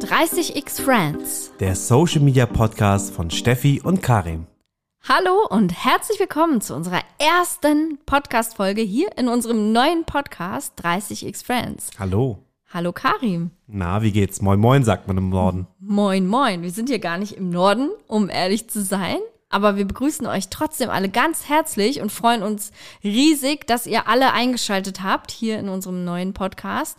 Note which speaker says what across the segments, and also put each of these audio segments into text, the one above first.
Speaker 1: 30x Friends.
Speaker 2: Der Social Media Podcast von Steffi und Karim.
Speaker 1: Hallo und herzlich willkommen zu unserer ersten Podcast-Folge hier in unserem neuen Podcast 30x Friends.
Speaker 2: Hallo.
Speaker 1: Hallo Karim.
Speaker 2: Na, wie geht's? Moin Moin, sagt man im Norden.
Speaker 1: Moin Moin. Wir sind hier gar nicht im Norden, um ehrlich zu sein. Aber wir begrüßen euch trotzdem alle ganz herzlich und freuen uns riesig, dass ihr alle eingeschaltet habt hier in unserem neuen Podcast.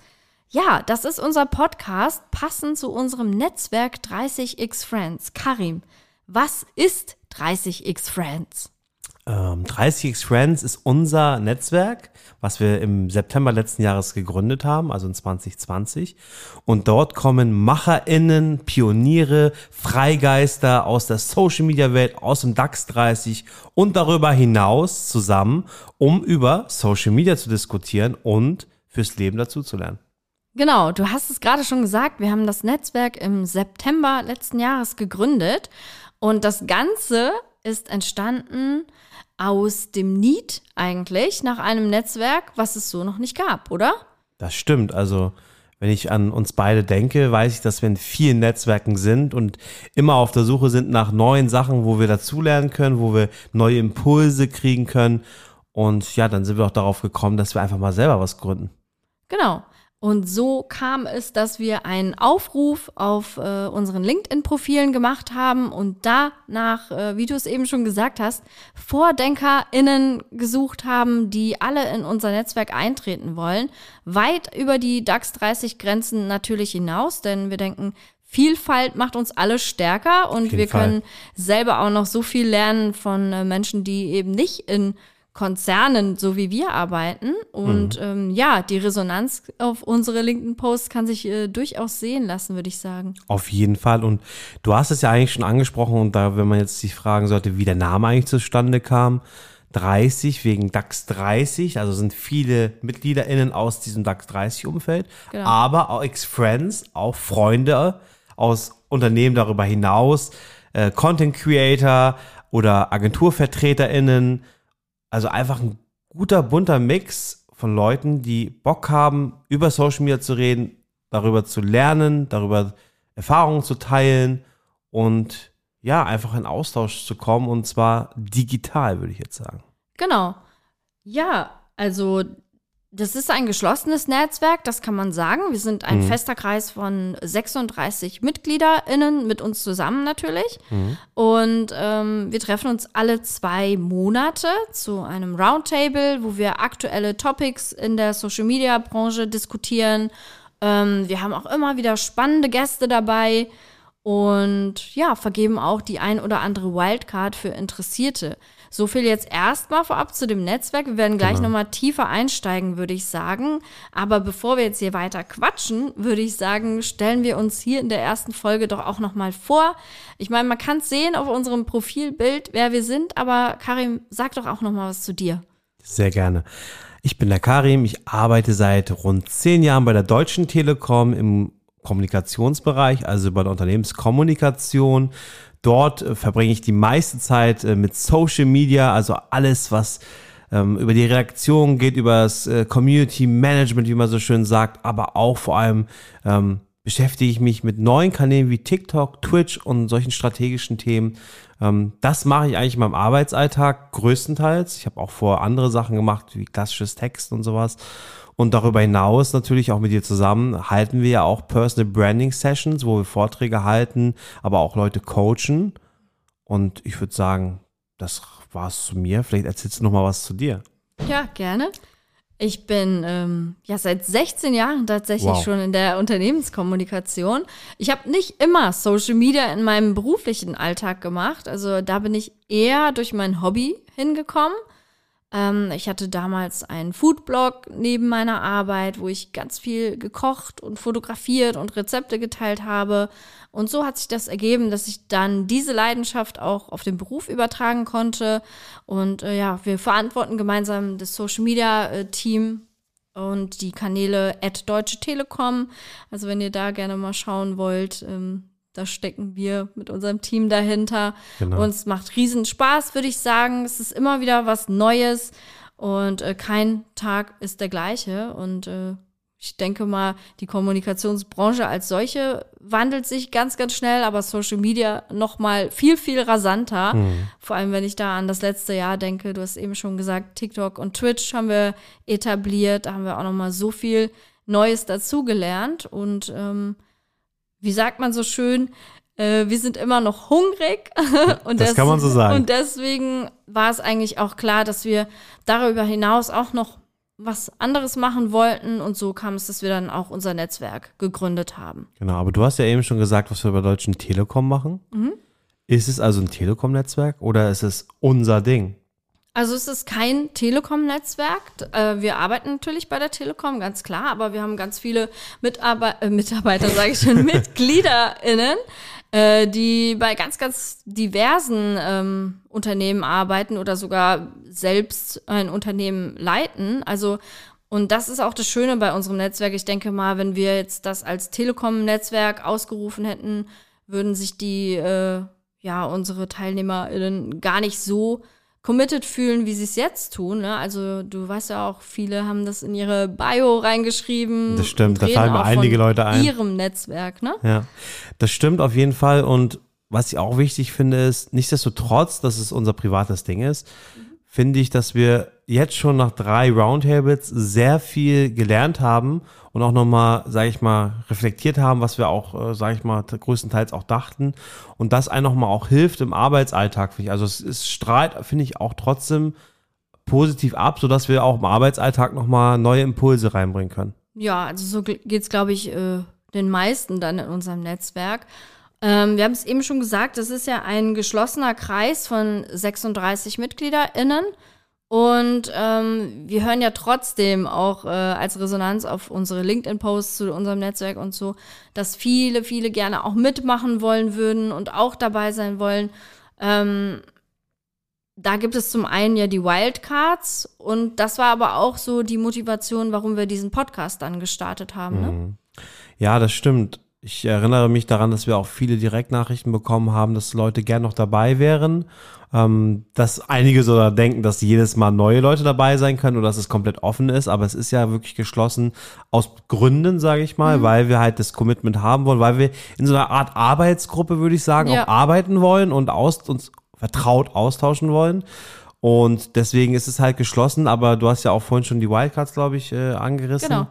Speaker 1: Ja, das ist unser Podcast, passend zu unserem Netzwerk 30x Friends. Karim, was ist 30x Friends?
Speaker 2: Ähm, 30x Friends ist unser Netzwerk, was wir im September letzten Jahres gegründet haben, also in 2020. Und dort kommen MacherInnen, Pioniere, Freigeister aus der Social Media Welt, aus dem DAX 30 und darüber hinaus zusammen, um über Social Media zu diskutieren und fürs Leben dazu zu lernen.
Speaker 1: Genau, du hast es gerade schon gesagt, wir haben das Netzwerk im September letzten Jahres gegründet und das Ganze ist entstanden aus dem Need eigentlich nach einem Netzwerk, was es so noch nicht gab, oder?
Speaker 2: Das stimmt. Also, wenn ich an uns beide denke, weiß ich, dass wir in vielen Netzwerken sind und immer auf der Suche sind nach neuen Sachen, wo wir dazulernen können, wo wir neue Impulse kriegen können. Und ja, dann sind wir auch darauf gekommen, dass wir einfach mal selber was gründen.
Speaker 1: Genau. Und so kam es, dass wir einen Aufruf auf äh, unseren LinkedIn-Profilen gemacht haben und danach, äh, wie du es eben schon gesagt hast, VordenkerInnen gesucht haben, die alle in unser Netzwerk eintreten wollen. Weit über die DAX 30 Grenzen natürlich hinaus, denn wir denken, Vielfalt macht uns alle stärker und wir Fall. können selber auch noch so viel lernen von äh, Menschen, die eben nicht in Konzernen, so wie wir arbeiten. Und mhm. ähm, ja, die Resonanz auf unsere LinkedIn-Posts kann sich äh, durchaus sehen lassen, würde ich sagen.
Speaker 2: Auf jeden Fall. Und du hast es ja eigentlich schon angesprochen. Und da, wenn man jetzt sich fragen sollte, wie der Name eigentlich zustande kam, 30 wegen DAX 30, also sind viele MitgliederInnen aus diesem DAX 30 Umfeld, genau. aber auch Ex-Friends, auch Freunde aus Unternehmen darüber hinaus, äh, Content Creator oder AgenturvertreterInnen, also einfach ein guter, bunter Mix von Leuten, die Bock haben, über Social Media zu reden, darüber zu lernen, darüber Erfahrungen zu teilen und ja, einfach in Austausch zu kommen und zwar digital, würde ich jetzt sagen.
Speaker 1: Genau. Ja, also das ist ein geschlossenes Netzwerk, das kann man sagen. Wir sind ein mhm. fester Kreis von 36 MitgliederInnen, mit uns zusammen natürlich. Mhm. Und ähm, wir treffen uns alle zwei Monate zu einem Roundtable, wo wir aktuelle Topics in der Social-Media-Branche diskutieren. Ähm, wir haben auch immer wieder spannende Gäste dabei und ja, vergeben auch die ein oder andere Wildcard für Interessierte. So viel jetzt erstmal vorab zu dem Netzwerk. Wir werden gleich genau. nochmal tiefer einsteigen, würde ich sagen. Aber bevor wir jetzt hier weiter quatschen, würde ich sagen, stellen wir uns hier in der ersten Folge doch auch nochmal vor. Ich meine, man kann es sehen auf unserem Profilbild, wer wir sind. Aber Karim, sag doch auch nochmal was zu dir.
Speaker 2: Sehr gerne. Ich bin der Karim. Ich arbeite seit rund zehn Jahren bei der Deutschen Telekom im Kommunikationsbereich, also bei der Unternehmenskommunikation. Dort äh, verbringe ich die meiste Zeit äh, mit Social Media, also alles, was ähm, über die Reaktion geht, über das äh, Community Management, wie man so schön sagt, aber auch vor allem ähm, beschäftige ich mich mit neuen Kanälen wie TikTok, Twitch und solchen strategischen Themen. Ähm, das mache ich eigentlich in meinem Arbeitsalltag größtenteils. Ich habe auch vor andere Sachen gemacht, wie klassisches Text und sowas. Und darüber hinaus natürlich auch mit dir zusammen halten wir ja auch Personal Branding Sessions, wo wir Vorträge halten, aber auch Leute coachen. Und ich würde sagen, das war's zu mir. Vielleicht erzählst du noch mal was zu dir.
Speaker 1: Ja, gerne. Ich bin ähm, ja seit 16 Jahren tatsächlich wow. schon in der Unternehmenskommunikation. Ich habe nicht immer Social Media in meinem beruflichen Alltag gemacht. Also da bin ich eher durch mein Hobby hingekommen. Ähm, ich hatte damals einen Foodblog neben meiner Arbeit, wo ich ganz viel gekocht und fotografiert und Rezepte geteilt habe. Und so hat sich das ergeben, dass ich dann diese Leidenschaft auch auf den Beruf übertragen konnte. Und äh, ja, wir verantworten gemeinsam das Social Media äh, Team und die Kanäle at Deutsche Telekom. Also wenn ihr da gerne mal schauen wollt, ähm, da stecken wir mit unserem Team dahinter. Genau. Und es macht riesen Spaß, würde ich sagen. Es ist immer wieder was Neues und äh, kein Tag ist der gleiche. Und äh, ich denke mal, die Kommunikationsbranche als solche wandelt sich ganz, ganz schnell, aber Social Media noch mal viel, viel rasanter. Mhm. Vor allem, wenn ich da an das letzte Jahr denke. Du hast eben schon gesagt, TikTok und Twitch haben wir etabliert. Da haben wir auch noch mal so viel Neues dazugelernt. Und ähm, wie sagt man so schön, äh, wir sind immer noch hungrig.
Speaker 2: und das des kann man so sagen.
Speaker 1: Und deswegen war es eigentlich auch klar, dass wir darüber hinaus auch noch was anderes machen wollten und so kam es, dass wir dann auch unser Netzwerk gegründet haben.
Speaker 2: Genau, aber du hast ja eben schon gesagt, was wir bei Deutschen Telekom machen. Mhm. Ist es also ein Telekom-Netzwerk oder ist es unser Ding?
Speaker 1: Also es ist kein Telekom-Netzwerk. Äh, wir arbeiten natürlich bei der Telekom, ganz klar, aber wir haben ganz viele Mitarbe äh, Mitarbeiter, sage ich schon, MitgliederInnen, äh, die bei ganz, ganz diversen ähm, Unternehmen arbeiten oder sogar selbst ein Unternehmen leiten. Also, und das ist auch das Schöne bei unserem Netzwerk. Ich denke mal, wenn wir jetzt das als Telekom-Netzwerk ausgerufen hätten, würden sich die, äh, ja, unsere TeilnehmerInnen gar nicht so committed fühlen, wie sie es jetzt tun. Ne? Also du weißt ja auch, viele haben das in ihre Bio reingeschrieben.
Speaker 2: Das stimmt, da fallen mir einige Leute ein.
Speaker 1: Ihrem Netzwerk, ne?
Speaker 2: Ja, das stimmt auf jeden Fall. Und was ich auch wichtig finde, ist, nichtsdestotrotz, dass es unser privates Ding ist, mhm. finde ich, dass wir jetzt schon nach drei Roundtables sehr viel gelernt haben und auch nochmal, sage ich mal, reflektiert haben, was wir auch, äh, sage ich mal, größtenteils auch dachten. Und das einem nochmal auch hilft im Arbeitsalltag, ich. Also es, es strahlt, finde ich, auch trotzdem positiv ab, sodass wir auch im Arbeitsalltag nochmal neue Impulse reinbringen können.
Speaker 1: Ja, also so geht's, glaube ich, äh, den meisten dann in unserem Netzwerk. Ähm, wir haben es eben schon gesagt, das ist ja ein geschlossener Kreis von 36 MitgliederInnen. Und ähm, wir hören ja trotzdem auch äh, als Resonanz auf unsere LinkedIn-Posts zu unserem Netzwerk und so, dass viele, viele gerne auch mitmachen wollen würden und auch dabei sein wollen. Ähm, da gibt es zum einen ja die Wildcards und das war aber auch so die Motivation, warum wir diesen Podcast dann gestartet haben. Ne? Mhm.
Speaker 2: Ja, das stimmt. Ich erinnere mich daran, dass wir auch viele Direktnachrichten bekommen haben, dass Leute gern noch dabei wären. Ähm, dass einige so denken, dass jedes Mal neue Leute dabei sein können oder dass es komplett offen ist, aber es ist ja wirklich geschlossen aus Gründen, sage ich mal, mhm. weil wir halt das Commitment haben wollen, weil wir in so einer Art Arbeitsgruppe, würde ich sagen, ja. auch arbeiten wollen und aus, uns vertraut austauschen wollen. Und deswegen ist es halt geschlossen, aber du hast ja auch vorhin schon die Wildcards, glaube ich, äh, angerissen. Genau.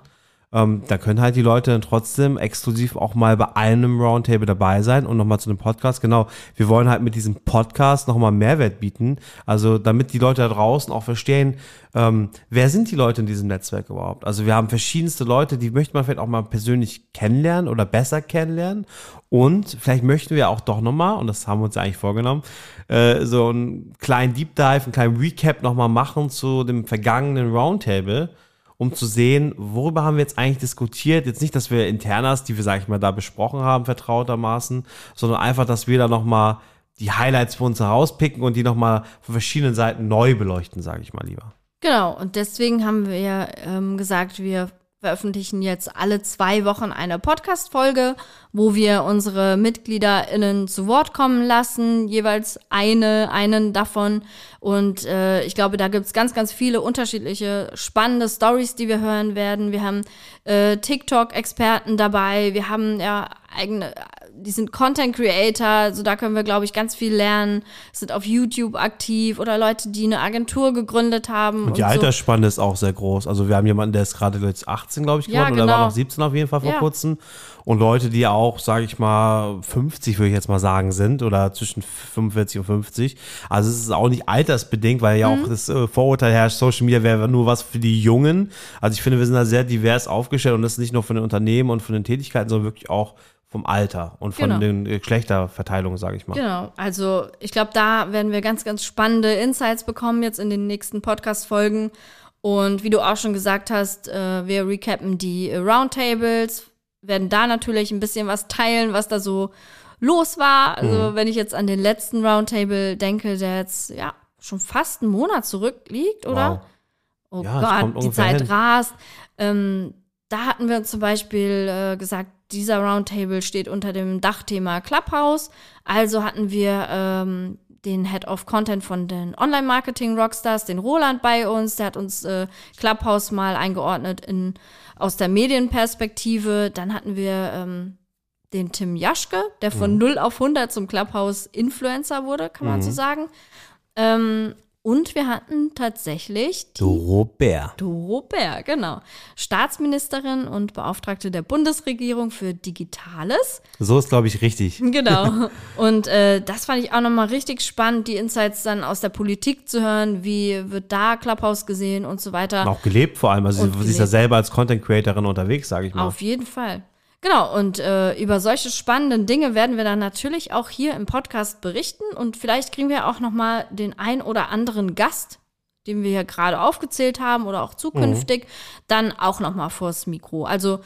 Speaker 2: Ähm, da können halt die Leute dann trotzdem exklusiv auch mal bei einem Roundtable dabei sein und nochmal zu dem Podcast. Genau, wir wollen halt mit diesem Podcast nochmal Mehrwert bieten. Also damit die Leute da draußen auch verstehen, ähm, wer sind die Leute in diesem Netzwerk überhaupt? Also wir haben verschiedenste Leute, die möchte man vielleicht auch mal persönlich kennenlernen oder besser kennenlernen. Und vielleicht möchten wir auch doch nochmal, und das haben wir uns ja eigentlich vorgenommen, äh, so einen kleinen Deep Dive, einen kleinen Recap nochmal machen zu dem vergangenen Roundtable um zu sehen, worüber haben wir jetzt eigentlich diskutiert. Jetzt nicht, dass wir Internas, die wir, sag ich mal, da besprochen haben, vertrautermaßen, sondern einfach, dass wir da nochmal die Highlights für uns herauspicken und die nochmal von verschiedenen Seiten neu beleuchten, sage ich mal lieber.
Speaker 1: Genau, und deswegen haben wir ja ähm, gesagt, wir veröffentlichen jetzt alle zwei Wochen eine Podcast-Folge, wo wir unsere MitgliederInnen zu Wort kommen lassen, jeweils eine, einen davon. Und äh, ich glaube, da gibt's ganz, ganz viele unterschiedliche spannende Stories, die wir hören werden. Wir haben äh, TikTok-Experten dabei, wir haben ja eigene die sind Content Creator, so da können wir, glaube ich, ganz viel lernen, sind auf YouTube aktiv oder Leute, die eine Agentur gegründet haben.
Speaker 2: Und die und Altersspanne so. ist auch sehr groß. Also wir haben jemanden, der ist gerade jetzt 18, glaube ich, geworden ja, genau. oder war noch 17 auf jeden Fall vor ja. kurzem. Und Leute, die auch, sage ich mal, 50, würde ich jetzt mal sagen, sind oder zwischen 45 und 50. Also es ist auch nicht altersbedingt, weil ja mhm. auch das äh, Vorurteil herrscht, Social Media wäre nur was für die Jungen. Also ich finde, wir sind da sehr divers aufgestellt und das ist nicht nur von den Unternehmen und von den Tätigkeiten, sondern wirklich auch vom Alter und von genau. den Geschlechterverteilungen, sage ich mal.
Speaker 1: Genau, also ich glaube, da werden wir ganz, ganz spannende Insights bekommen jetzt in den nächsten Podcast-Folgen. Und wie du auch schon gesagt hast, äh, wir recappen die Roundtables, werden da natürlich ein bisschen was teilen, was da so los war. Also mhm. wenn ich jetzt an den letzten Roundtable denke, der jetzt ja schon fast einen Monat zurückliegt, oder? Wow. Oh ja, Gott, die Zeit hin. rast. Ähm, da hatten wir uns zum Beispiel äh, gesagt, dieser Roundtable steht unter dem Dachthema Clubhouse. Also hatten wir ähm, den Head of Content von den Online-Marketing-Rockstars, den Roland bei uns. Der hat uns äh, Clubhouse mal eingeordnet in, aus der Medienperspektive. Dann hatten wir ähm, den Tim Jaschke, der von mhm. 0 auf 100 zum Clubhouse-Influencer wurde, kann man mhm. so sagen. Ähm, und wir hatten tatsächlich
Speaker 2: die Doro Bär.
Speaker 1: Doro Bär, genau. Staatsministerin und Beauftragte der Bundesregierung für Digitales.
Speaker 2: So ist, glaube ich, richtig.
Speaker 1: Genau. Und äh, das fand ich auch nochmal richtig spannend, die Insights dann aus der Politik zu hören. Wie wird da Clubhouse gesehen und so weiter.
Speaker 2: Und auch gelebt vor allem. Also und sie ist ja selber als Content Creatorin unterwegs, sage ich mal.
Speaker 1: Auf jeden Fall. Genau, und äh, über solche spannenden Dinge werden wir dann natürlich auch hier im Podcast berichten und vielleicht kriegen wir auch noch mal den ein oder anderen Gast, den wir hier gerade aufgezählt haben oder auch zukünftig, mhm. dann auch noch mal vors Mikro. Also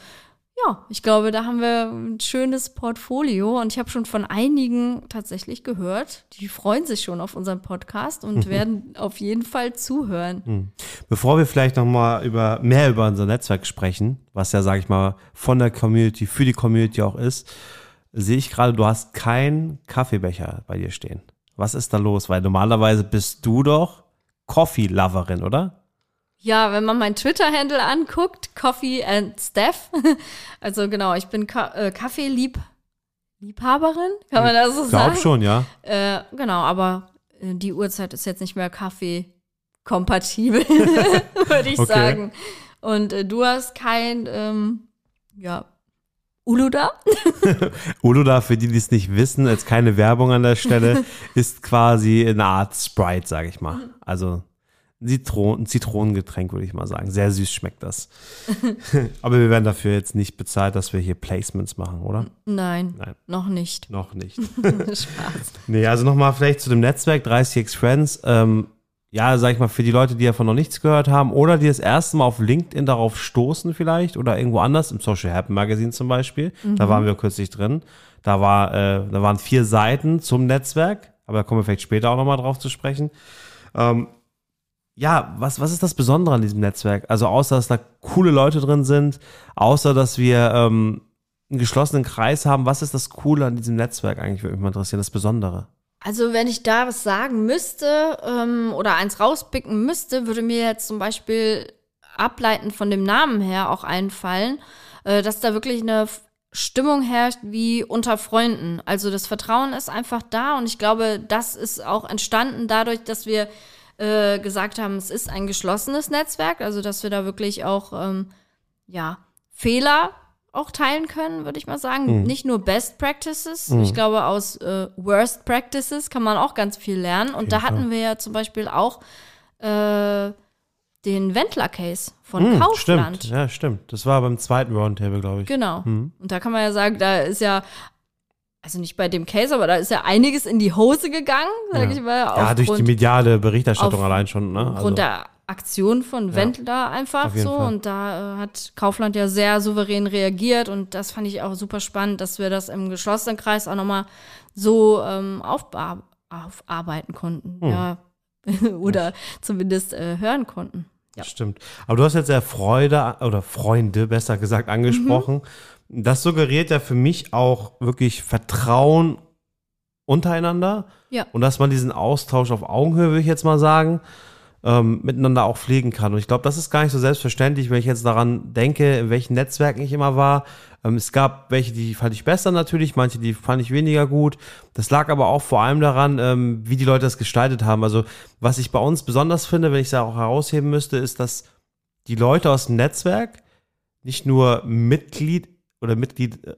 Speaker 1: ja, ich glaube, da haben wir ein schönes Portfolio und ich habe schon von einigen tatsächlich gehört, die freuen sich schon auf unseren Podcast und werden auf jeden Fall zuhören. Hm.
Speaker 2: Bevor wir vielleicht noch mal über mehr über unser Netzwerk sprechen, was ja sage ich mal von der Community für die Community auch ist, sehe ich gerade, du hast keinen Kaffeebecher bei dir stehen. Was ist da los? Weil normalerweise bist du doch Coffee-Loverin, oder?
Speaker 1: Ja, wenn man mein Twitter-Handle anguckt, Coffee and Steph. Also genau, ich bin Ka äh, Kaffeelieb Liebhaberin, kann man das so
Speaker 2: ich
Speaker 1: sagen?
Speaker 2: Glaub schon, ja.
Speaker 1: Äh, genau, aber äh, die Uhrzeit ist jetzt nicht mehr Kaffee-kompatibel, würde ich okay. sagen. Und äh, du hast kein, ähm, ja, Uluda?
Speaker 2: Uluda, für die, die es nicht wissen, als keine Werbung an der Stelle, ist quasi eine Art Sprite, sage ich mal. Also Zitron Zitronengetränk, würde ich mal sagen. Sehr süß schmeckt das. Aber wir werden dafür jetzt nicht bezahlt, dass wir hier Placements machen, oder?
Speaker 1: Nein, Nein. noch nicht.
Speaker 2: Noch nicht. Spaß. Nee, also nochmal vielleicht zu dem Netzwerk 30x Friends. Ähm, ja, sag ich mal, für die Leute, die davon noch nichts gehört haben oder die das erste Mal auf LinkedIn darauf stoßen vielleicht oder irgendwo anders, im Social Happen Magazine zum Beispiel, mhm. da waren wir kürzlich drin. Da, war, äh, da waren vier Seiten zum Netzwerk, aber da kommen wir vielleicht später auch nochmal drauf zu sprechen. Ähm, ja, was, was ist das Besondere an diesem Netzwerk? Also außer, dass da coole Leute drin sind, außer, dass wir ähm, einen geschlossenen Kreis haben, was ist das Coole an diesem Netzwerk eigentlich, würde mich mal interessieren, das Besondere?
Speaker 1: Also wenn ich da was sagen müsste ähm, oder eins rauspicken müsste, würde mir jetzt zum Beispiel ableitend von dem Namen her auch einfallen, äh, dass da wirklich eine Stimmung herrscht wie unter Freunden. Also das Vertrauen ist einfach da und ich glaube, das ist auch entstanden dadurch, dass wir äh, gesagt haben, es ist ein geschlossenes Netzwerk, also dass wir da wirklich auch ähm, ja, Fehler auch teilen können, würde ich mal sagen. Mhm. Nicht nur Best Practices. Mhm. Ich glaube, aus äh, Worst Practices kann man auch ganz viel lernen. Und da hatten wir ja zum Beispiel auch äh, den Wendler-Case von mhm, Kaufland.
Speaker 2: Stimmt, ja, stimmt. Das war beim zweiten Roundtable, glaube ich.
Speaker 1: Genau. Mhm. Und da kann man ja sagen, da ist ja also nicht bei dem Case, aber da ist ja einiges in die Hose gegangen, sag ja. ich mal.
Speaker 2: Ja, durch die mediale Berichterstattung allein schon. Ne?
Speaker 1: Also. der Aktion von Wendler ja, einfach so. Fall. Und da äh, hat Kaufland ja sehr souverän reagiert und das fand ich auch super spannend, dass wir das im geschlossenen Kreis auch nochmal so ähm, aufarbeiten konnten. Hm. Ja. Oder zumindest äh, hören konnten.
Speaker 2: Ja. Stimmt. Aber du hast jetzt ja Freude oder Freunde, besser gesagt, angesprochen. Mhm das suggeriert ja für mich auch wirklich Vertrauen untereinander.
Speaker 1: Ja.
Speaker 2: Und dass man diesen Austausch auf Augenhöhe, würde ich jetzt mal sagen, ähm, miteinander auch pflegen kann. Und ich glaube, das ist gar nicht so selbstverständlich, wenn ich jetzt daran denke, in welchen Netzwerken ich immer war. Ähm, es gab welche, die fand ich besser natürlich, manche, die fand ich weniger gut. Das lag aber auch vor allem daran, ähm, wie die Leute das gestaltet haben. Also, was ich bei uns besonders finde, wenn ich es auch herausheben müsste, ist, dass die Leute aus dem Netzwerk nicht nur Mitglied oder Mitglied, äh,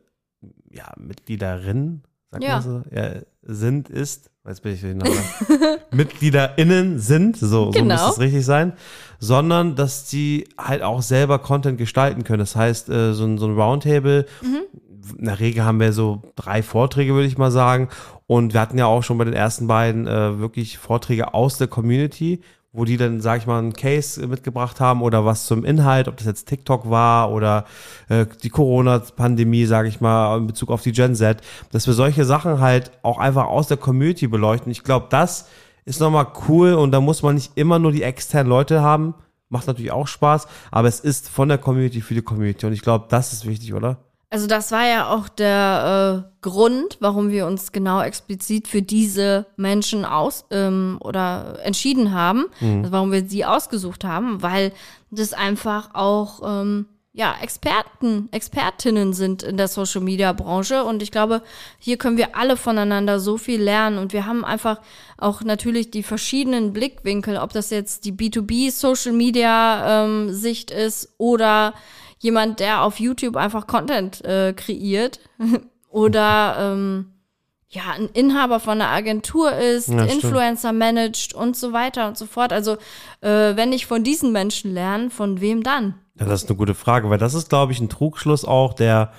Speaker 2: ja, Mitgliederin, sagt ja. man so, ja, sind, ist, jetzt bin ich durcheinander, MitgliederInnen sind, so, genau. so muss es richtig sein, sondern dass die halt auch selber Content gestalten können. Das heißt, äh, so ein, so ein Roundtable, mhm. in der Regel haben wir so drei Vorträge, würde ich mal sagen. Und wir hatten ja auch schon bei den ersten beiden äh, wirklich Vorträge aus der Community, wo die dann, sag ich mal, einen Case mitgebracht haben oder was zum Inhalt, ob das jetzt TikTok war oder äh, die Corona-Pandemie, sag ich mal, in Bezug auf die Gen Z, dass wir solche Sachen halt auch einfach aus der Community beleuchten. Ich glaube, das ist nochmal cool und da muss man nicht immer nur die externen Leute haben. Macht natürlich auch Spaß, aber es ist von der Community für die Community und ich glaube, das ist wichtig, oder?
Speaker 1: Also das war ja auch der äh, Grund, warum wir uns genau explizit für diese Menschen aus ähm, oder entschieden haben, mhm. also warum wir sie ausgesucht haben, weil das einfach auch ähm, ja, Experten, Expertinnen sind in der Social Media Branche. Und ich glaube, hier können wir alle voneinander so viel lernen. Und wir haben einfach auch natürlich die verschiedenen Blickwinkel, ob das jetzt die B2B Social Media ähm, Sicht ist oder jemand, der auf YouTube einfach Content äh, kreiert oder ähm, ja, ein Inhaber von einer Agentur ist, ja, Influencer managt und so weiter und so fort. Also, äh, wenn ich von diesen Menschen lerne, von wem dann?
Speaker 2: Ja, das ist eine gute Frage, weil das ist, glaube ich, ein Trugschluss auch, der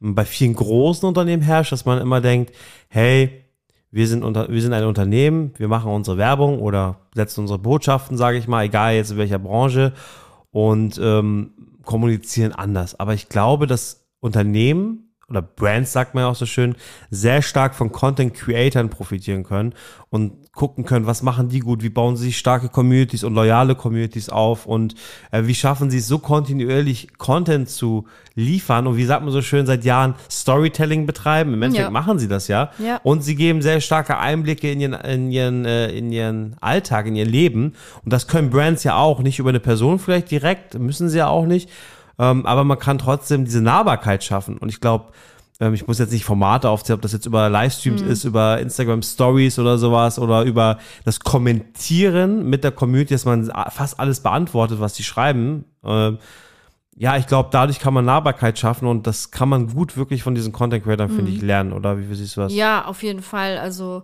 Speaker 2: bei vielen großen Unternehmen herrscht, dass man immer denkt, hey, wir sind, unter, wir sind ein Unternehmen, wir machen unsere Werbung oder setzen unsere Botschaften, sage ich mal, egal jetzt in welcher Branche und ähm, kommunizieren anders. Aber ich glaube, dass Unternehmen oder Brands, sagt man ja auch so schön, sehr stark von Content Creatern profitieren können und gucken können, was machen die gut, wie bauen sie sich starke Communities und loyale Communities auf und äh, wie schaffen sie es so kontinuierlich Content zu liefern und wie sagt man so schön seit Jahren Storytelling betreiben. Im Endeffekt ja. machen sie das ja. ja. Und sie geben sehr starke Einblicke in ihren, in, ihren, äh, in ihren Alltag, in ihr Leben. Und das können Brands ja auch, nicht über eine Person vielleicht direkt, müssen sie ja auch nicht ähm, aber man kann trotzdem diese Nahbarkeit schaffen. Und ich glaube, ähm, ich muss jetzt nicht Formate aufzählen, ob das jetzt über Livestreams mhm. ist, über Instagram Stories oder sowas oder über das Kommentieren mit der Community, dass man fast alles beantwortet, was die schreiben. Ähm, ja, ich glaube, dadurch kann man Nahbarkeit schaffen und das kann man gut wirklich von diesen Content Creators, mhm. finde ich, lernen. Oder wie, wie siehst du das?
Speaker 1: Ja, auf jeden Fall. Also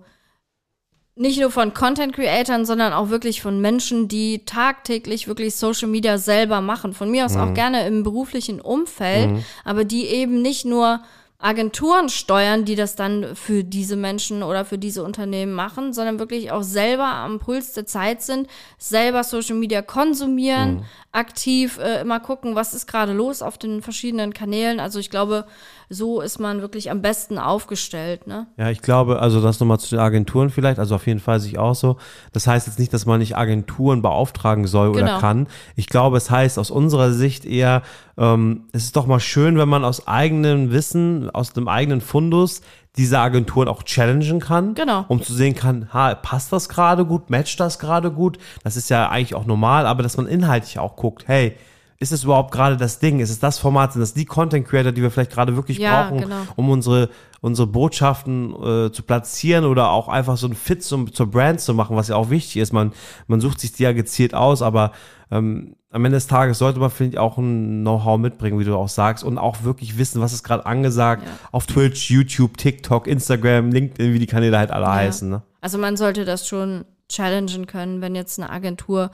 Speaker 1: nicht nur von Content Creatern, sondern auch wirklich von Menschen, die tagtäglich wirklich Social Media selber machen. Von mir aus mhm. auch gerne im beruflichen Umfeld, mhm. aber die eben nicht nur Agenturen steuern, die das dann für diese Menschen oder für diese Unternehmen machen, sondern wirklich auch selber am Puls der Zeit sind, selber Social Media konsumieren, mhm. aktiv äh, immer gucken, was ist gerade los auf den verschiedenen Kanälen. Also ich glaube, so ist man wirklich am besten aufgestellt. Ne?
Speaker 2: Ja, ich glaube, also das nochmal zu den Agenturen vielleicht, also auf jeden Fall sich auch so. Das heißt jetzt nicht, dass man nicht Agenturen beauftragen soll genau. oder kann. Ich glaube, es heißt aus unserer Sicht eher, ähm, es ist doch mal schön, wenn man aus eigenem Wissen, aus dem eigenen Fundus diese Agenturen auch challengen kann,
Speaker 1: genau.
Speaker 2: um zu sehen kann, ha, passt das gerade gut, matcht das gerade gut. Das ist ja eigentlich auch normal, aber dass man inhaltlich auch guckt, hey, ist es überhaupt gerade das Ding? Ist es das Format? Sind das die Content Creator, die wir vielleicht gerade wirklich ja, brauchen, genau. um unsere, unsere Botschaften äh, zu platzieren oder auch einfach so ein Fit zum, zur Brand zu machen, was ja auch wichtig ist. Man, man sucht sich die ja gezielt aus, aber ähm, am Ende des Tages sollte man, finde ich, auch ein Know-how mitbringen, wie du auch sagst, und auch wirklich wissen, was ist gerade angesagt ja. auf Twitch, YouTube, TikTok, Instagram, LinkedIn, wie die Kanäle halt alle ja. heißen. Ne?
Speaker 1: Also man sollte das schon challengen können, wenn jetzt eine Agentur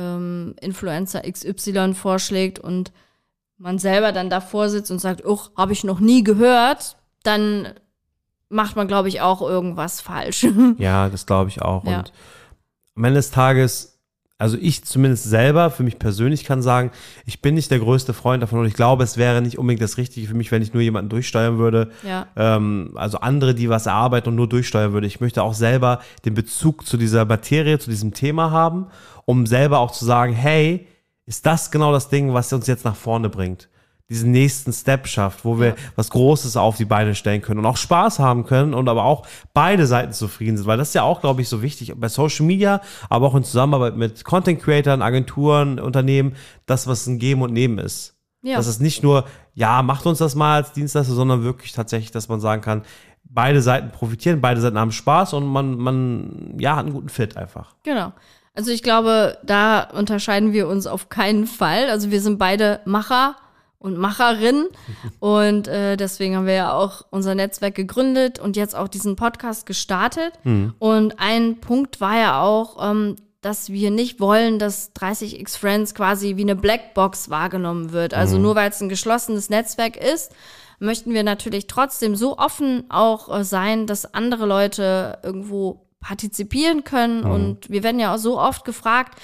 Speaker 1: ähm, Influencer XY vorschlägt und man selber dann davor sitzt und sagt, oh, habe ich noch nie gehört, dann macht man, glaube ich, auch irgendwas falsch.
Speaker 2: Ja, das glaube ich auch. Ja. Und am Ende des Tages, also ich zumindest selber, für mich persönlich kann sagen, ich bin nicht der größte Freund davon und ich glaube, es wäre nicht unbedingt das Richtige für mich, wenn ich nur jemanden durchsteuern würde.
Speaker 1: Ja.
Speaker 2: Ähm, also andere, die was erarbeiten und nur durchsteuern würde. Ich möchte auch selber den Bezug zu dieser Materie, zu diesem Thema haben um selber auch zu sagen, hey, ist das genau das Ding, was uns jetzt nach vorne bringt? Diesen nächsten Step schafft, wo wir ja. was Großes auf die Beine stellen können und auch Spaß haben können und aber auch beide Seiten zufrieden sind, weil das ist ja auch, glaube ich, so wichtig bei Social Media, aber auch in Zusammenarbeit mit Content Creatern, Agenturen, Unternehmen, das, was ein Geben und Nehmen ist. Ja. Dass es nicht nur, ja, macht uns das mal als Dienstleister, sondern wirklich tatsächlich, dass man sagen kann, beide Seiten profitieren, beide Seiten haben Spaß und man, man, ja, hat einen guten Fit einfach.
Speaker 1: Genau. Also ich glaube, da unterscheiden wir uns auf keinen Fall. Also wir sind beide Macher und Macherinnen und äh, deswegen haben wir ja auch unser Netzwerk gegründet und jetzt auch diesen Podcast gestartet. Mhm. Und ein Punkt war ja auch, ähm, dass wir nicht wollen, dass 30x Friends quasi wie eine Blackbox wahrgenommen wird. Also mhm. nur weil es ein geschlossenes Netzwerk ist, möchten wir natürlich trotzdem so offen auch äh, sein, dass andere Leute irgendwo partizipieren können. Mhm. Und wir werden ja auch so oft gefragt,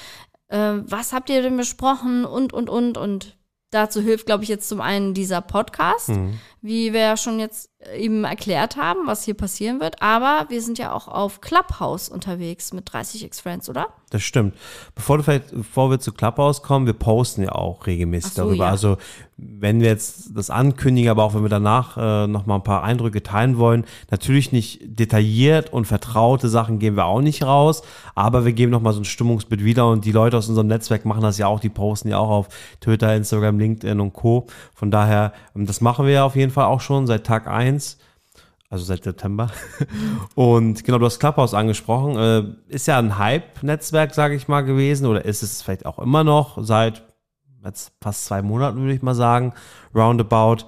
Speaker 1: äh, was habt ihr denn besprochen und, und, und. Und dazu hilft, glaube ich, jetzt zum einen dieser Podcast. Mhm. Wie wir ja schon jetzt eben erklärt haben, was hier passieren wird. Aber wir sind ja auch auf Clubhouse unterwegs mit 30x Friends, oder?
Speaker 2: Das stimmt. Bevor, du vielleicht, bevor wir zu Clubhouse kommen, wir posten ja auch regelmäßig so, darüber. Ja. Also wenn wir jetzt das ankündigen, aber auch wenn wir danach äh, noch mal ein paar Eindrücke teilen wollen, natürlich nicht detailliert und vertraute Sachen geben wir auch nicht raus, aber wir geben noch mal so ein Stimmungsbild wieder und die Leute aus unserem Netzwerk machen das ja auch, die posten ja auch auf Twitter, Instagram, LinkedIn und Co. Von daher, ähm, das machen wir ja auf jeden Fall auch schon seit Tag eins also seit September. Und genau, du hast Clubhouse angesprochen. Äh, ist ja ein Hype-Netzwerk, sage ich mal, gewesen, oder ist es vielleicht auch immer noch seit jetzt fast zwei Monaten, würde ich mal sagen, roundabout.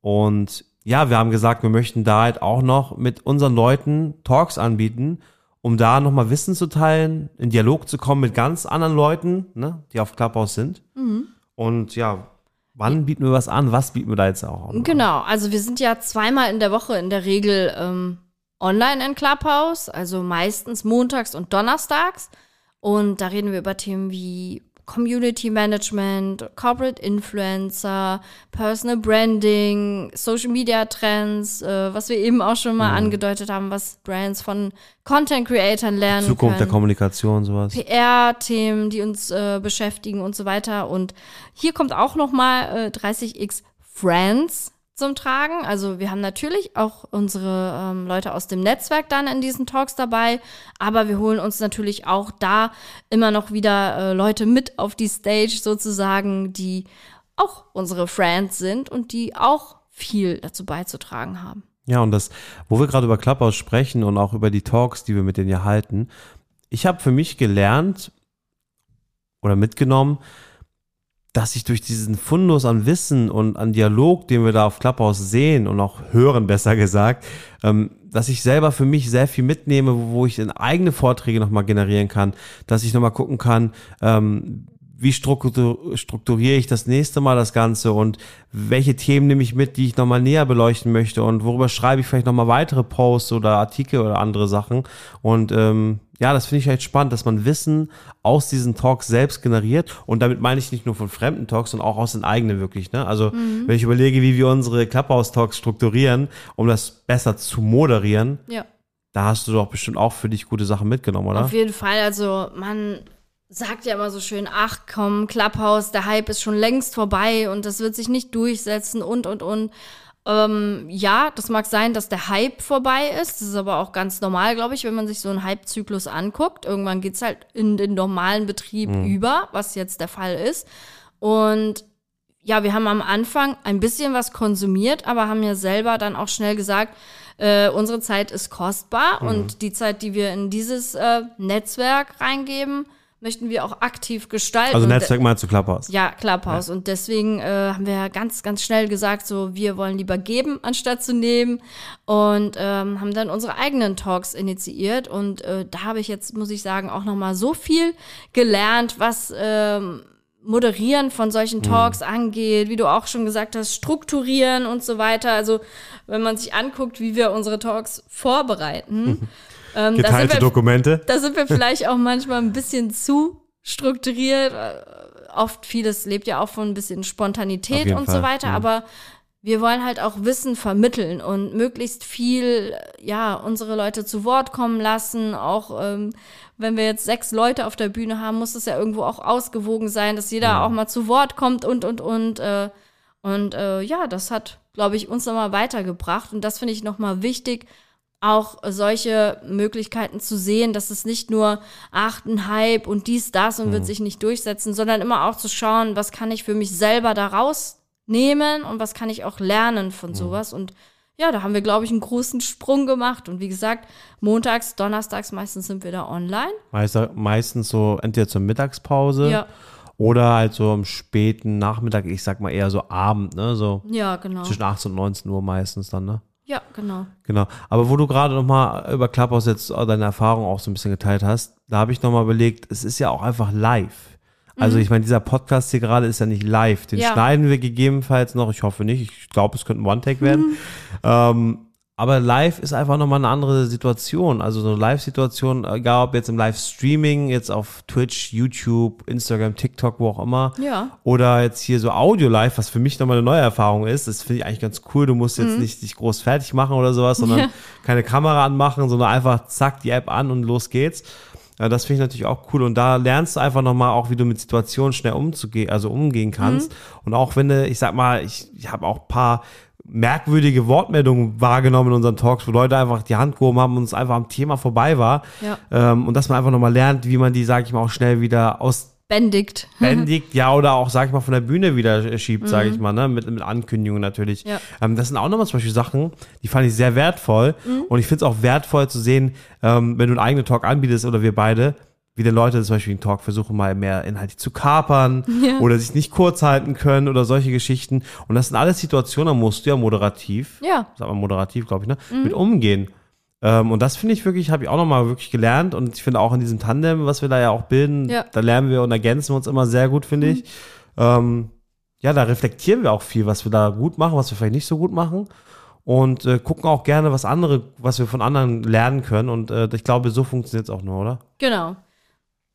Speaker 2: Und ja, wir haben gesagt, wir möchten da halt auch noch mit unseren Leuten Talks anbieten, um da nochmal Wissen zu teilen, in Dialog zu kommen mit ganz anderen Leuten, ne, die auf Clubhouse sind. Mhm. Und ja, Wann bieten wir was an? Was bieten wir da jetzt auch
Speaker 1: an? Genau, also wir sind ja zweimal in der Woche in der Regel ähm, online in Clubhouse, also meistens montags und donnerstags. Und da reden wir über Themen wie Community Management, Corporate Influencer, Personal Branding, Social Media Trends, äh, was wir eben auch schon mal mhm. angedeutet haben, was Brands von Content Creatern lernen.
Speaker 2: Zukunft können. der Kommunikation, sowas.
Speaker 1: PR-Themen, die uns äh, beschäftigen und so weiter. Und hier kommt auch noch mal äh, 30x Friends zum Tragen. Also wir haben natürlich auch unsere ähm, Leute aus dem Netzwerk dann in diesen Talks dabei, aber wir holen uns natürlich auch da immer noch wieder äh, Leute mit auf die Stage sozusagen, die auch unsere Friends sind und die auch viel dazu beizutragen haben.
Speaker 2: Ja, und das, wo wir gerade über Clubhouse sprechen und auch über die Talks, die wir mit denen hier halten, ich habe für mich gelernt oder mitgenommen, dass ich durch diesen Fundus an Wissen und an Dialog, den wir da auf Clubhouse sehen und auch hören, besser gesagt, ähm, dass ich selber für mich sehr viel mitnehme, wo ich in eigene Vorträge nochmal generieren kann, dass ich nochmal gucken kann, ähm, wie strukturiere ich das nächste Mal das Ganze und welche Themen nehme ich mit, die ich nochmal näher beleuchten möchte und worüber schreibe ich vielleicht nochmal weitere Posts oder Artikel oder andere Sachen. Und ähm, ja, das finde ich halt spannend, dass man Wissen aus diesen Talks selbst generiert. Und damit meine ich nicht nur von fremden Talks, sondern auch aus den eigenen wirklich. Ne? Also mhm. wenn ich überlege, wie wir unsere Clubhouse-Talks strukturieren, um das besser zu moderieren, ja. da hast du doch bestimmt auch für dich gute Sachen mitgenommen, oder?
Speaker 1: Auf jeden Fall. Also man sagt ja immer so schön, ach komm, Clubhouse, der Hype ist schon längst vorbei und das wird sich nicht durchsetzen und, und, und. Ähm, ja, das mag sein, dass der Hype vorbei ist. Das ist aber auch ganz normal, glaube ich, wenn man sich so einen Hype-Zyklus anguckt. Irgendwann geht's halt in den normalen Betrieb mhm. über, was jetzt der Fall ist. Und ja, wir haben am Anfang ein bisschen was konsumiert, aber haben ja selber dann auch schnell gesagt, äh, unsere Zeit ist kostbar mhm. und die Zeit, die wir in dieses äh, Netzwerk reingeben, möchten wir auch aktiv gestalten.
Speaker 2: Also Netzwerk mal zu Clubhouse.
Speaker 1: Ja, Clubhouse. Ja. Und deswegen äh, haben wir ganz, ganz schnell gesagt, so wir wollen lieber geben, anstatt zu nehmen. Und ähm, haben dann unsere eigenen Talks initiiert. Und äh, da habe ich jetzt, muss ich sagen, auch noch mal so viel gelernt, was ähm, Moderieren von solchen mhm. Talks mhm. angeht, wie du auch schon gesagt hast, strukturieren und so weiter. Also wenn man sich anguckt, wie wir unsere Talks vorbereiten,
Speaker 2: Ähm, Geteilte wir, Dokumente.
Speaker 1: Da sind wir vielleicht auch manchmal ein bisschen zu strukturiert. Äh, oft vieles lebt ja auch von ein bisschen Spontanität und Fall. so weiter, mhm. aber wir wollen halt auch Wissen vermitteln und möglichst viel, ja, unsere Leute zu Wort kommen lassen. Auch ähm, wenn wir jetzt sechs Leute auf der Bühne haben, muss es ja irgendwo auch ausgewogen sein, dass jeder ja. auch mal zu Wort kommt und, und, und. Äh, und äh, ja, das hat, glaube ich, uns nochmal weitergebracht. Und das finde ich nochmal wichtig, auch solche Möglichkeiten zu sehen, dass es nicht nur ach, ein Hype und dies, das und mhm. wird sich nicht durchsetzen, sondern immer auch zu schauen, was kann ich für mich selber daraus nehmen und was kann ich auch lernen von mhm. sowas. Und ja, da haben wir, glaube ich, einen großen Sprung gemacht. Und wie gesagt, montags, donnerstags meistens sind wir da online.
Speaker 2: Meist, meistens so entweder zur Mittagspause. Ja. Oder halt so am späten Nachmittag, ich sag mal eher so Abend, ne? So
Speaker 1: ja, genau.
Speaker 2: zwischen 18 und 19 Uhr meistens dann, ne?
Speaker 1: Ja, genau.
Speaker 2: Genau. Aber wo du gerade nochmal über Clubhouse jetzt deine Erfahrung auch so ein bisschen geteilt hast, da habe ich nochmal überlegt, es ist ja auch einfach live. Also mhm. ich meine, dieser Podcast hier gerade ist ja nicht live. Den ja. schneiden wir gegebenenfalls noch. Ich hoffe nicht. Ich glaube, es könnte ein One-Take werden. Mhm. Ähm, aber live ist einfach nochmal eine andere Situation. Also so eine Live-Situation, egal ob jetzt im Live-Streaming, jetzt auf Twitch, YouTube, Instagram, TikTok, wo auch immer.
Speaker 1: Ja.
Speaker 2: Oder jetzt hier so Audio-Live, was für mich nochmal eine neue Erfahrung ist. Das finde ich eigentlich ganz cool. Du musst jetzt mhm. nicht dich groß fertig machen oder sowas, sondern ja. keine Kamera anmachen, sondern einfach zack, die App an und los geht's. Ja, das finde ich natürlich auch cool. Und da lernst du einfach nochmal auch, wie du mit Situationen schnell umzugehen, also umgehen kannst. Mhm. Und auch wenn du, ich sag mal, ich, ich habe auch paar merkwürdige Wortmeldungen wahrgenommen in unseren Talks, wo Leute einfach die Hand gehoben haben und es einfach am Thema vorbei war.
Speaker 1: Ja.
Speaker 2: Ähm, und dass man einfach nochmal lernt, wie man die, sag ich mal, auch schnell wieder aus
Speaker 1: Bändigt.
Speaker 2: Bändigt, ja, oder auch, sag ich mal, von der Bühne wieder schiebt, mhm. sag ich mal, ne? mit, mit Ankündigungen natürlich.
Speaker 1: Ja.
Speaker 2: Ähm, das sind auch nochmal zum Beispiel Sachen, die fand ich sehr wertvoll. Mhm. Und ich finde es auch wertvoll zu sehen, ähm, wenn du einen eigenen Talk anbietest oder wir beide, wie die Leute zum Beispiel einen Talk versuchen, mal mehr inhaltlich zu kapern ja. oder sich nicht kurz halten können oder solche Geschichten. Und das sind alles Situationen, da musst du ja moderativ,
Speaker 1: ja.
Speaker 2: sag mal moderativ, glaube ich, ne, mhm. mit umgehen. Ähm, und das finde ich wirklich, habe ich auch nochmal wirklich gelernt. Und ich finde auch in diesem Tandem, was wir da ja auch bilden,
Speaker 1: ja.
Speaker 2: da lernen wir und ergänzen wir uns immer sehr gut, finde mhm. ich. Ähm, ja, da reflektieren wir auch viel, was wir da gut machen, was wir vielleicht nicht so gut machen und äh, gucken auch gerne, was andere, was wir von anderen lernen können. Und äh, ich glaube, so funktioniert es auch nur, oder?
Speaker 1: Genau.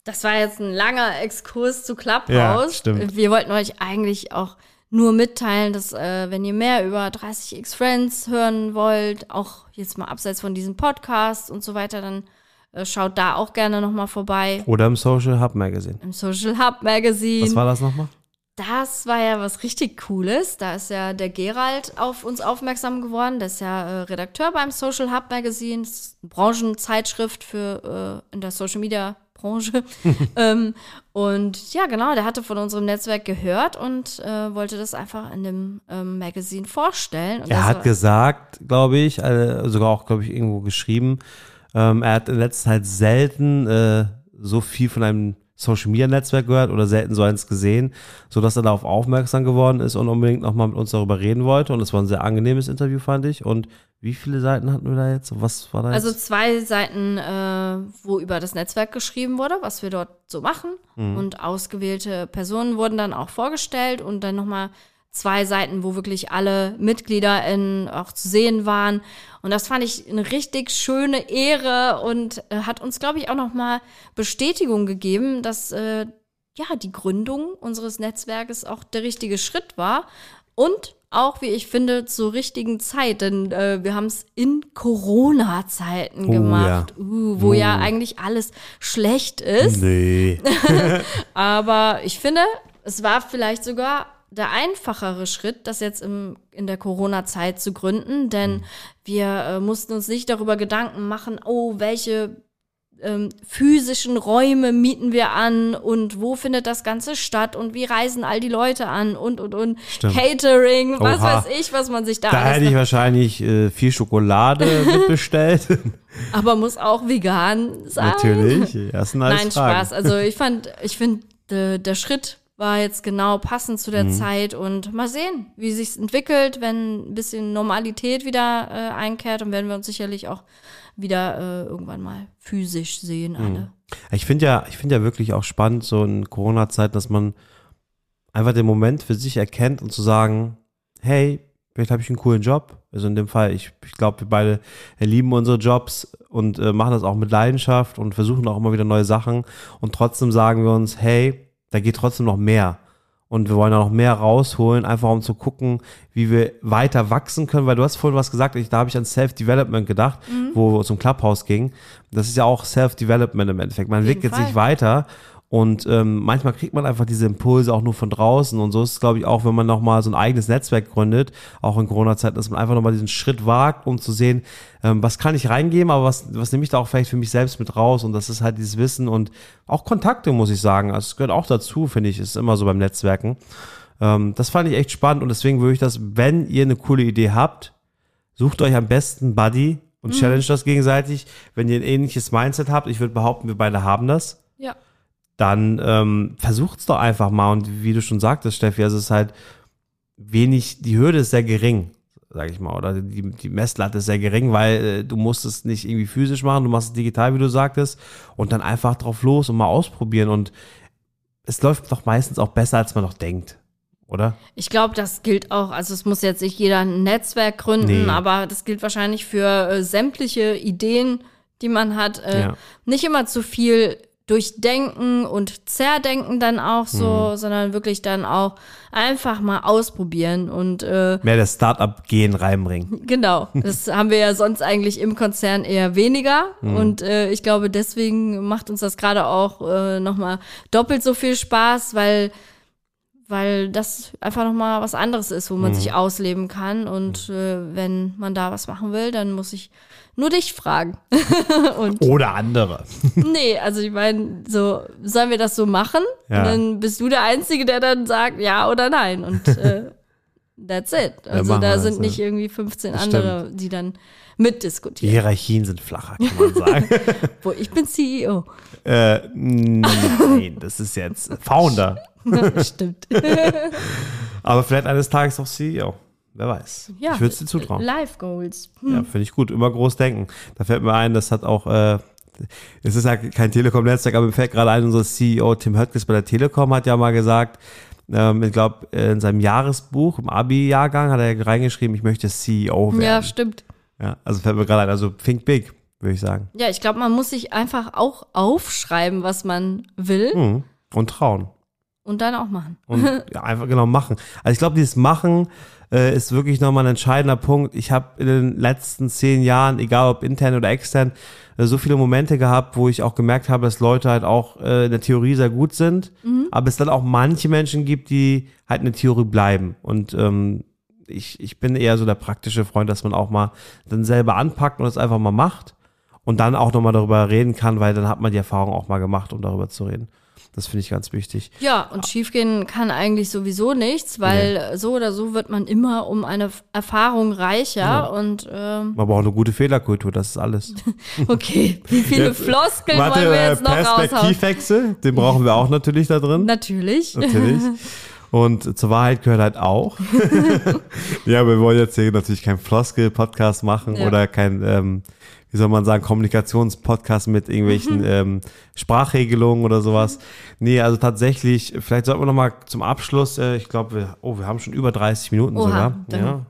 Speaker 1: Das war jetzt ein langer Exkurs zu Clubhouse.
Speaker 2: Ja, stimmt.
Speaker 1: Wir wollten euch eigentlich auch nur mitteilen, dass äh, wenn ihr mehr über 30x Friends hören wollt, auch jetzt mal abseits von diesem Podcast und so weiter, dann äh, schaut da auch gerne nochmal vorbei.
Speaker 2: Oder im Social Hub Magazine.
Speaker 1: Im Social Hub Magazine.
Speaker 2: Was war das nochmal?
Speaker 1: Das war ja was richtig Cooles. Da ist ja der Gerald auf uns aufmerksam geworden. Der ist ja äh, Redakteur beim Social Hub Magazine. Das ist eine Branchenzeitschrift für äh, in der Social Media Branche. ähm, und ja, genau, der hatte von unserem Netzwerk gehört und äh, wollte das einfach in dem ähm, Magazin vorstellen. Und
Speaker 2: er hat gesagt, glaube ich, äh, sogar auch, glaube ich, irgendwo geschrieben, ähm, er hat in letzter Zeit selten äh, so viel von einem Social Media Netzwerk gehört oder selten so eins gesehen, so dass er darauf aufmerksam geworden ist und unbedingt nochmal mit uns darüber reden wollte. Und es war ein sehr angenehmes Interview, fand ich. Und wie viele Seiten hatten wir da jetzt? Was war da
Speaker 1: Also zwei Seiten, äh, wo über das Netzwerk geschrieben wurde, was wir dort so machen. Mhm. Und ausgewählte Personen wurden dann auch vorgestellt und dann nochmal zwei Seiten, wo wirklich alle Mitglieder in, auch zu sehen waren. Und das fand ich eine richtig schöne Ehre und äh, hat uns, glaube ich, auch nochmal Bestätigung gegeben, dass äh, ja die Gründung unseres Netzwerkes auch der richtige Schritt war. Und auch, wie ich finde, zur richtigen Zeit, denn äh, wir haben es in Corona-Zeiten oh, gemacht, ja. Uh, wo uh. ja eigentlich alles schlecht ist.
Speaker 2: Nee.
Speaker 1: Aber ich finde, es war vielleicht sogar der einfachere Schritt, das jetzt im, in der Corona-Zeit zu gründen, denn mhm. wir äh, mussten uns nicht darüber Gedanken machen, oh, welche ähm, physischen Räume mieten wir an und wo findet das Ganze statt und wie reisen all die Leute an und und und
Speaker 2: Stimmt.
Speaker 1: Catering, Oha. was weiß ich, was man sich da
Speaker 2: Da hätte ich wahrscheinlich äh, viel Schokolade mitbestellt.
Speaker 1: Aber muss auch vegan sein.
Speaker 2: Natürlich, ersten
Speaker 1: Nein, Fragen. Spaß. Also ich fand, ich finde, de, der Schritt war jetzt genau passend zu der mhm. Zeit und mal sehen, wie sich's entwickelt, wenn ein bisschen Normalität wieder äh, einkehrt und werden wir uns sicherlich auch wieder äh, irgendwann mal physisch sehen mhm. alle.
Speaker 2: Ich finde ja, ich finde ja wirklich auch spannend so in Corona-Zeit, dass man einfach den Moment für sich erkennt und zu sagen, hey, vielleicht habe ich einen coolen Job. Also in dem Fall, ich, ich glaube, wir beide lieben unsere Jobs und äh, machen das auch mit Leidenschaft und versuchen auch immer wieder neue Sachen. Und trotzdem sagen wir uns, hey, da geht trotzdem noch mehr. Und wir wollen da noch mehr rausholen, einfach um zu gucken, wie wir weiter wachsen können, weil du hast vorhin was gesagt, ich, da habe ich an Self-Development gedacht, mhm. wo es um Clubhouse ging. Das ist ja auch Self-Development im Endeffekt. Man entwickelt sich weiter und ähm, manchmal kriegt man einfach diese Impulse auch nur von draußen. Und so ist es, glaube ich, auch, wenn man nochmal so ein eigenes Netzwerk gründet, auch in Corona-Zeiten, dass man einfach nochmal diesen Schritt wagt, um zu sehen, ähm, was kann ich reingeben, aber was, was nehme ich da auch vielleicht für mich selbst mit raus. Und das ist halt dieses Wissen und auch Kontakte, muss ich sagen. Also es gehört auch dazu, finde ich, ist immer so beim Netzwerken. Ähm, das fand ich echt spannend und deswegen würde ich das, wenn ihr eine coole Idee habt, sucht euch am besten Buddy und mhm. challenge das gegenseitig. Wenn ihr ein ähnliches Mindset habt, ich würde behaupten, wir beide haben das.
Speaker 1: Ja
Speaker 2: dann ähm, versucht's doch einfach mal. Und wie du schon sagtest, Steffi, also es ist halt wenig, die Hürde ist sehr gering, sag ich mal, oder die, die Messlatte ist sehr gering, weil äh, du musst es nicht irgendwie physisch machen, du machst es digital, wie du sagtest, und dann einfach drauf los und mal ausprobieren. Und es läuft doch meistens auch besser, als man noch denkt. oder?
Speaker 1: Ich glaube, das gilt auch, also es muss jetzt nicht jeder ein Netzwerk gründen,
Speaker 2: Nee.
Speaker 1: aber das gilt wahrscheinlich für äh, sämtliche Ideen, die man hat. Äh,
Speaker 2: Ja.
Speaker 1: Nicht immer zu viel durchdenken und zerdenken dann auch
Speaker 2: Mhm.
Speaker 1: so, sondern wirklich dann auch einfach mal ausprobieren und äh,
Speaker 2: Mehr das Start-up-Gehen reinbringen.
Speaker 1: Genau, das haben wir ja sonst eigentlich im Konzern eher weniger.
Speaker 2: Mhm.
Speaker 1: Und äh, ich glaube, deswegen macht uns das gerade auch äh, nochmal doppelt so viel Spaß, weil, weil das einfach nochmal was anderes ist, wo man
Speaker 2: Mhm.
Speaker 1: sich ausleben kann. Und äh, wenn man da was machen will, dann muss ich nur dich fragen.
Speaker 2: Oder andere.
Speaker 1: nee, also ich meine, so sollen wir das so machen?
Speaker 2: Ja.
Speaker 1: Und dann bist du der Einzige, der dann sagt ja oder nein. Und äh, that's it. Also
Speaker 2: wir
Speaker 1: da
Speaker 2: das,
Speaker 1: sind
Speaker 2: ja.
Speaker 1: nicht irgendwie 15
Speaker 2: Das
Speaker 1: andere, die dann
Speaker 2: Die
Speaker 1: mitdiskutieren.
Speaker 2: Hierarchien sind flacher, kann man sagen.
Speaker 1: Wo ich bin CEO.
Speaker 2: äh, nein, das ist jetzt Founder.
Speaker 1: Stimmt.
Speaker 2: Aber vielleicht eines Tages auch CEO. Wer weiß.
Speaker 1: Ja.
Speaker 2: Ich würde es dir zutrauen.
Speaker 1: Life Goals.
Speaker 2: Ja, finde ich gut. Immer groß denken. Da fällt mir ein, das hat auch, äh, es ist ja kein Telekom-Netzwerk, aber mir fällt gerade ein, unser CEO Tim Höttges bei der Telekom hat ja mal gesagt, ähm, ich glaube, in seinem Jahresbuch, im Abi-Jahrgang, hat er reingeschrieben, ich möchte CEO werden.
Speaker 1: Ja, stimmt.
Speaker 2: Ja, also fällt mir gerade ein, also think big, würde ich sagen.
Speaker 1: Ja, ich glaube, man muss sich einfach auch aufschreiben, was man will
Speaker 2: Mhm. Und trauen.
Speaker 1: und dann auch machen.
Speaker 2: Und ja, einfach genau machen. Also ich glaube, dieses Machen äh, ist wirklich nochmal ein entscheidender Punkt. Ich habe in den letzten zehn Jahren, egal ob intern oder extern, äh, so viele Momente gehabt, wo ich auch gemerkt habe, dass Leute halt auch äh, in der Theorie sehr gut sind, aber es dann auch manche Menschen gibt, die halt in der Theorie bleiben. Und ähm, ich, ich bin eher so der praktische Freund, dass man auch mal dann selber anpackt und es einfach mal macht und dann auch nochmal darüber reden kann, weil dann hat man die Erfahrung auch mal gemacht, um darüber zu reden. Das finde ich ganz wichtig.
Speaker 1: Ja, und schiefgehen kann eigentlich sowieso nichts, weil so oder so wird man immer um eine Erfahrung reicher. Und ähm,
Speaker 2: Man braucht eine gute Fehlerkultur, das ist alles.
Speaker 1: okay, wie viele
Speaker 2: Ja,
Speaker 1: Floskeln
Speaker 2: Warte,
Speaker 1: wollen wir
Speaker 2: äh,
Speaker 1: jetzt noch raushauen?
Speaker 2: Perspektivwechsel, den brauchen wir auch natürlich da drin.
Speaker 1: Natürlich.
Speaker 2: Natürlich. Und zur Wahrheit gehört halt auch. ja, wir wollen jetzt hier natürlich keinen Floskel-Podcast machen
Speaker 1: Ja.
Speaker 2: oder kein, ähm, wie soll man sagen, Kommunikationspodcast mit irgendwelchen ähm, Sprachregelungen oder sowas. Nee, also tatsächlich, vielleicht sollten wir nochmal zum Abschluss, äh, ich glaube, wir, oh, wir haben schon über 30 Minuten
Speaker 1: Oha,
Speaker 2: sogar.
Speaker 1: dann-
Speaker 2: Ja.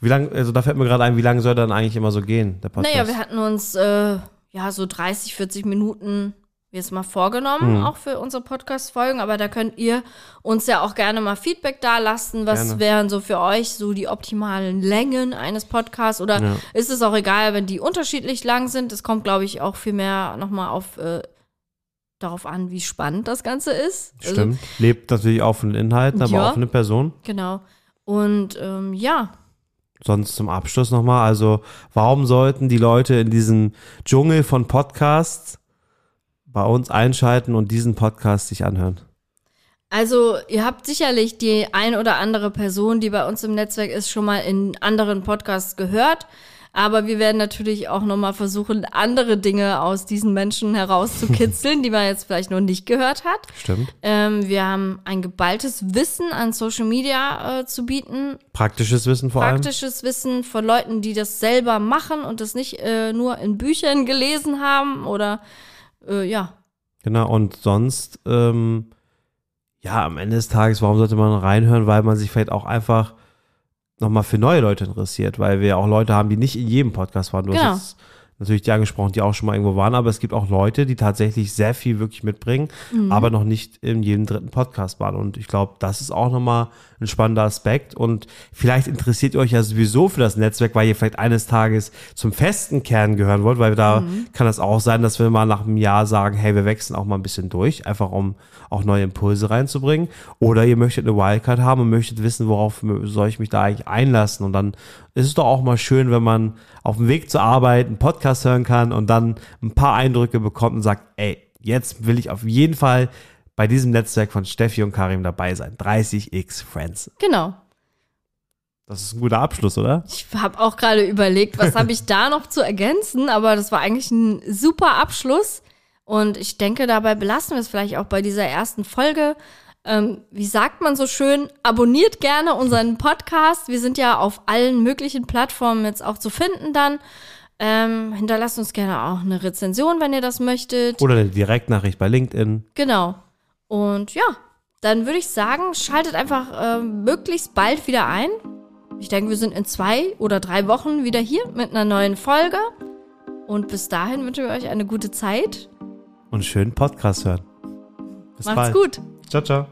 Speaker 2: Wie lange, also da fällt mir gerade ein, wie lange soll dann eigentlich immer so gehen, der Podcast?
Speaker 1: Naja, wir hatten uns äh, ja so 30, 40 Minuten jetzt mal vorgenommen,
Speaker 2: Hm.
Speaker 1: auch für unsere Podcast-Folgen. Aber da könnt ihr uns ja auch gerne mal Feedback dalassen. Was
Speaker 2: Gerne.
Speaker 1: wären so für euch so die optimalen Längen eines Podcasts? Oder
Speaker 2: Ja.
Speaker 1: ist es auch egal, wenn die unterschiedlich lang sind? Es kommt, glaube ich, auch viel mehr nochmal auf äh, darauf an, wie spannend das Ganze ist. Also,
Speaker 2: Stimmt. Lebt natürlich auch von den Inhalten, aber
Speaker 1: Ja.
Speaker 2: auch von den Personen.
Speaker 1: genau. Und ähm, ja,
Speaker 2: Sonst zum Abschluss nochmal, also warum sollten die Leute in diesem Dschungel von Podcasts bei uns einschalten und diesen Podcast sich anhören?
Speaker 1: Also, ihr habt sicherlich die ein oder andere Person, die bei uns im Netzwerk ist, schon mal in anderen Podcasts gehört. Aber wir werden natürlich auch nochmal versuchen, andere Dinge aus diesen Menschen herauszukitzeln, die man jetzt vielleicht noch nicht gehört hat.
Speaker 2: Stimmt.
Speaker 1: Ähm, wir haben ein geballtes Wissen an Social Media äh, zu bieten.
Speaker 2: Praktisches Wissen vor allem.
Speaker 1: Praktisches Wissen von Leuten, die das selber machen und das nicht äh, nur in Büchern gelesen haben oder äh, ja,
Speaker 2: Genau, und sonst, ähm, ja, am Ende des Tages, warum sollte man reinhören? Weil man sich vielleicht auch einfach nochmal für neue Leute interessiert, weil wir auch Leute haben, die nicht in jedem Podcast waren. Du
Speaker 1: Genau.
Speaker 2: hast natürlich die angesprochen, die auch schon mal irgendwo waren, aber es gibt auch Leute, die tatsächlich sehr viel wirklich mitbringen,
Speaker 1: Mhm.
Speaker 2: aber noch nicht in jedem dritten Podcast waren. Und ich glaube, das ist auch nochmal ein spannender Aspekt. Und vielleicht interessiert ihr euch ja sowieso für das Netzwerk, weil ihr vielleicht eines Tages zum festen Kern gehören wollt, weil da
Speaker 1: Mhm.
Speaker 2: kann es auch sein, dass wir mal nach einem Jahr sagen, hey, wir wechseln auch mal ein bisschen durch, einfach um auch neue Impulse reinzubringen. Oder ihr möchtet eine Wildcard haben und möchtet wissen, worauf soll ich mich da eigentlich einlassen. Und dann ist es doch auch mal schön, wenn man auf dem Weg zur Arbeit einen Podcast hören kann und dann ein paar Eindrücke bekommt und sagt, ey, jetzt will ich auf jeden Fall bei diesem Netzwerk von Steffi und Karim dabei sein. 30x Friends.
Speaker 1: genau.
Speaker 2: Das ist ein guter Abschluss, oder?
Speaker 1: Ich habe auch gerade überlegt, was habe ich da noch zu ergänzen, aber das war eigentlich ein super Abschluss. Und ich denke, dabei belassen wir es vielleicht auch bei dieser ersten Folge. Ähm, wie sagt man so schön? Abonniert gerne unseren Podcast. Wir sind ja auf allen möglichen Plattformen jetzt auch zu finden dann. Ähm, hinterlasst uns gerne auch eine Rezension, wenn ihr das möchtet.
Speaker 2: Oder eine Direktnachricht bei LinkedIn.
Speaker 1: Genau. Und ja, dann würde ich sagen, schaltet einfach äh, möglichst bald wieder ein. Ich denke, wir sind in zwei oder drei Wochen wieder hier mit einer neuen Folge. Und bis dahin wünschen wir euch eine gute Zeit.
Speaker 2: Und schönen Podcast hören.
Speaker 1: Bis Macht's bald. gut.
Speaker 2: Ciao, ciao.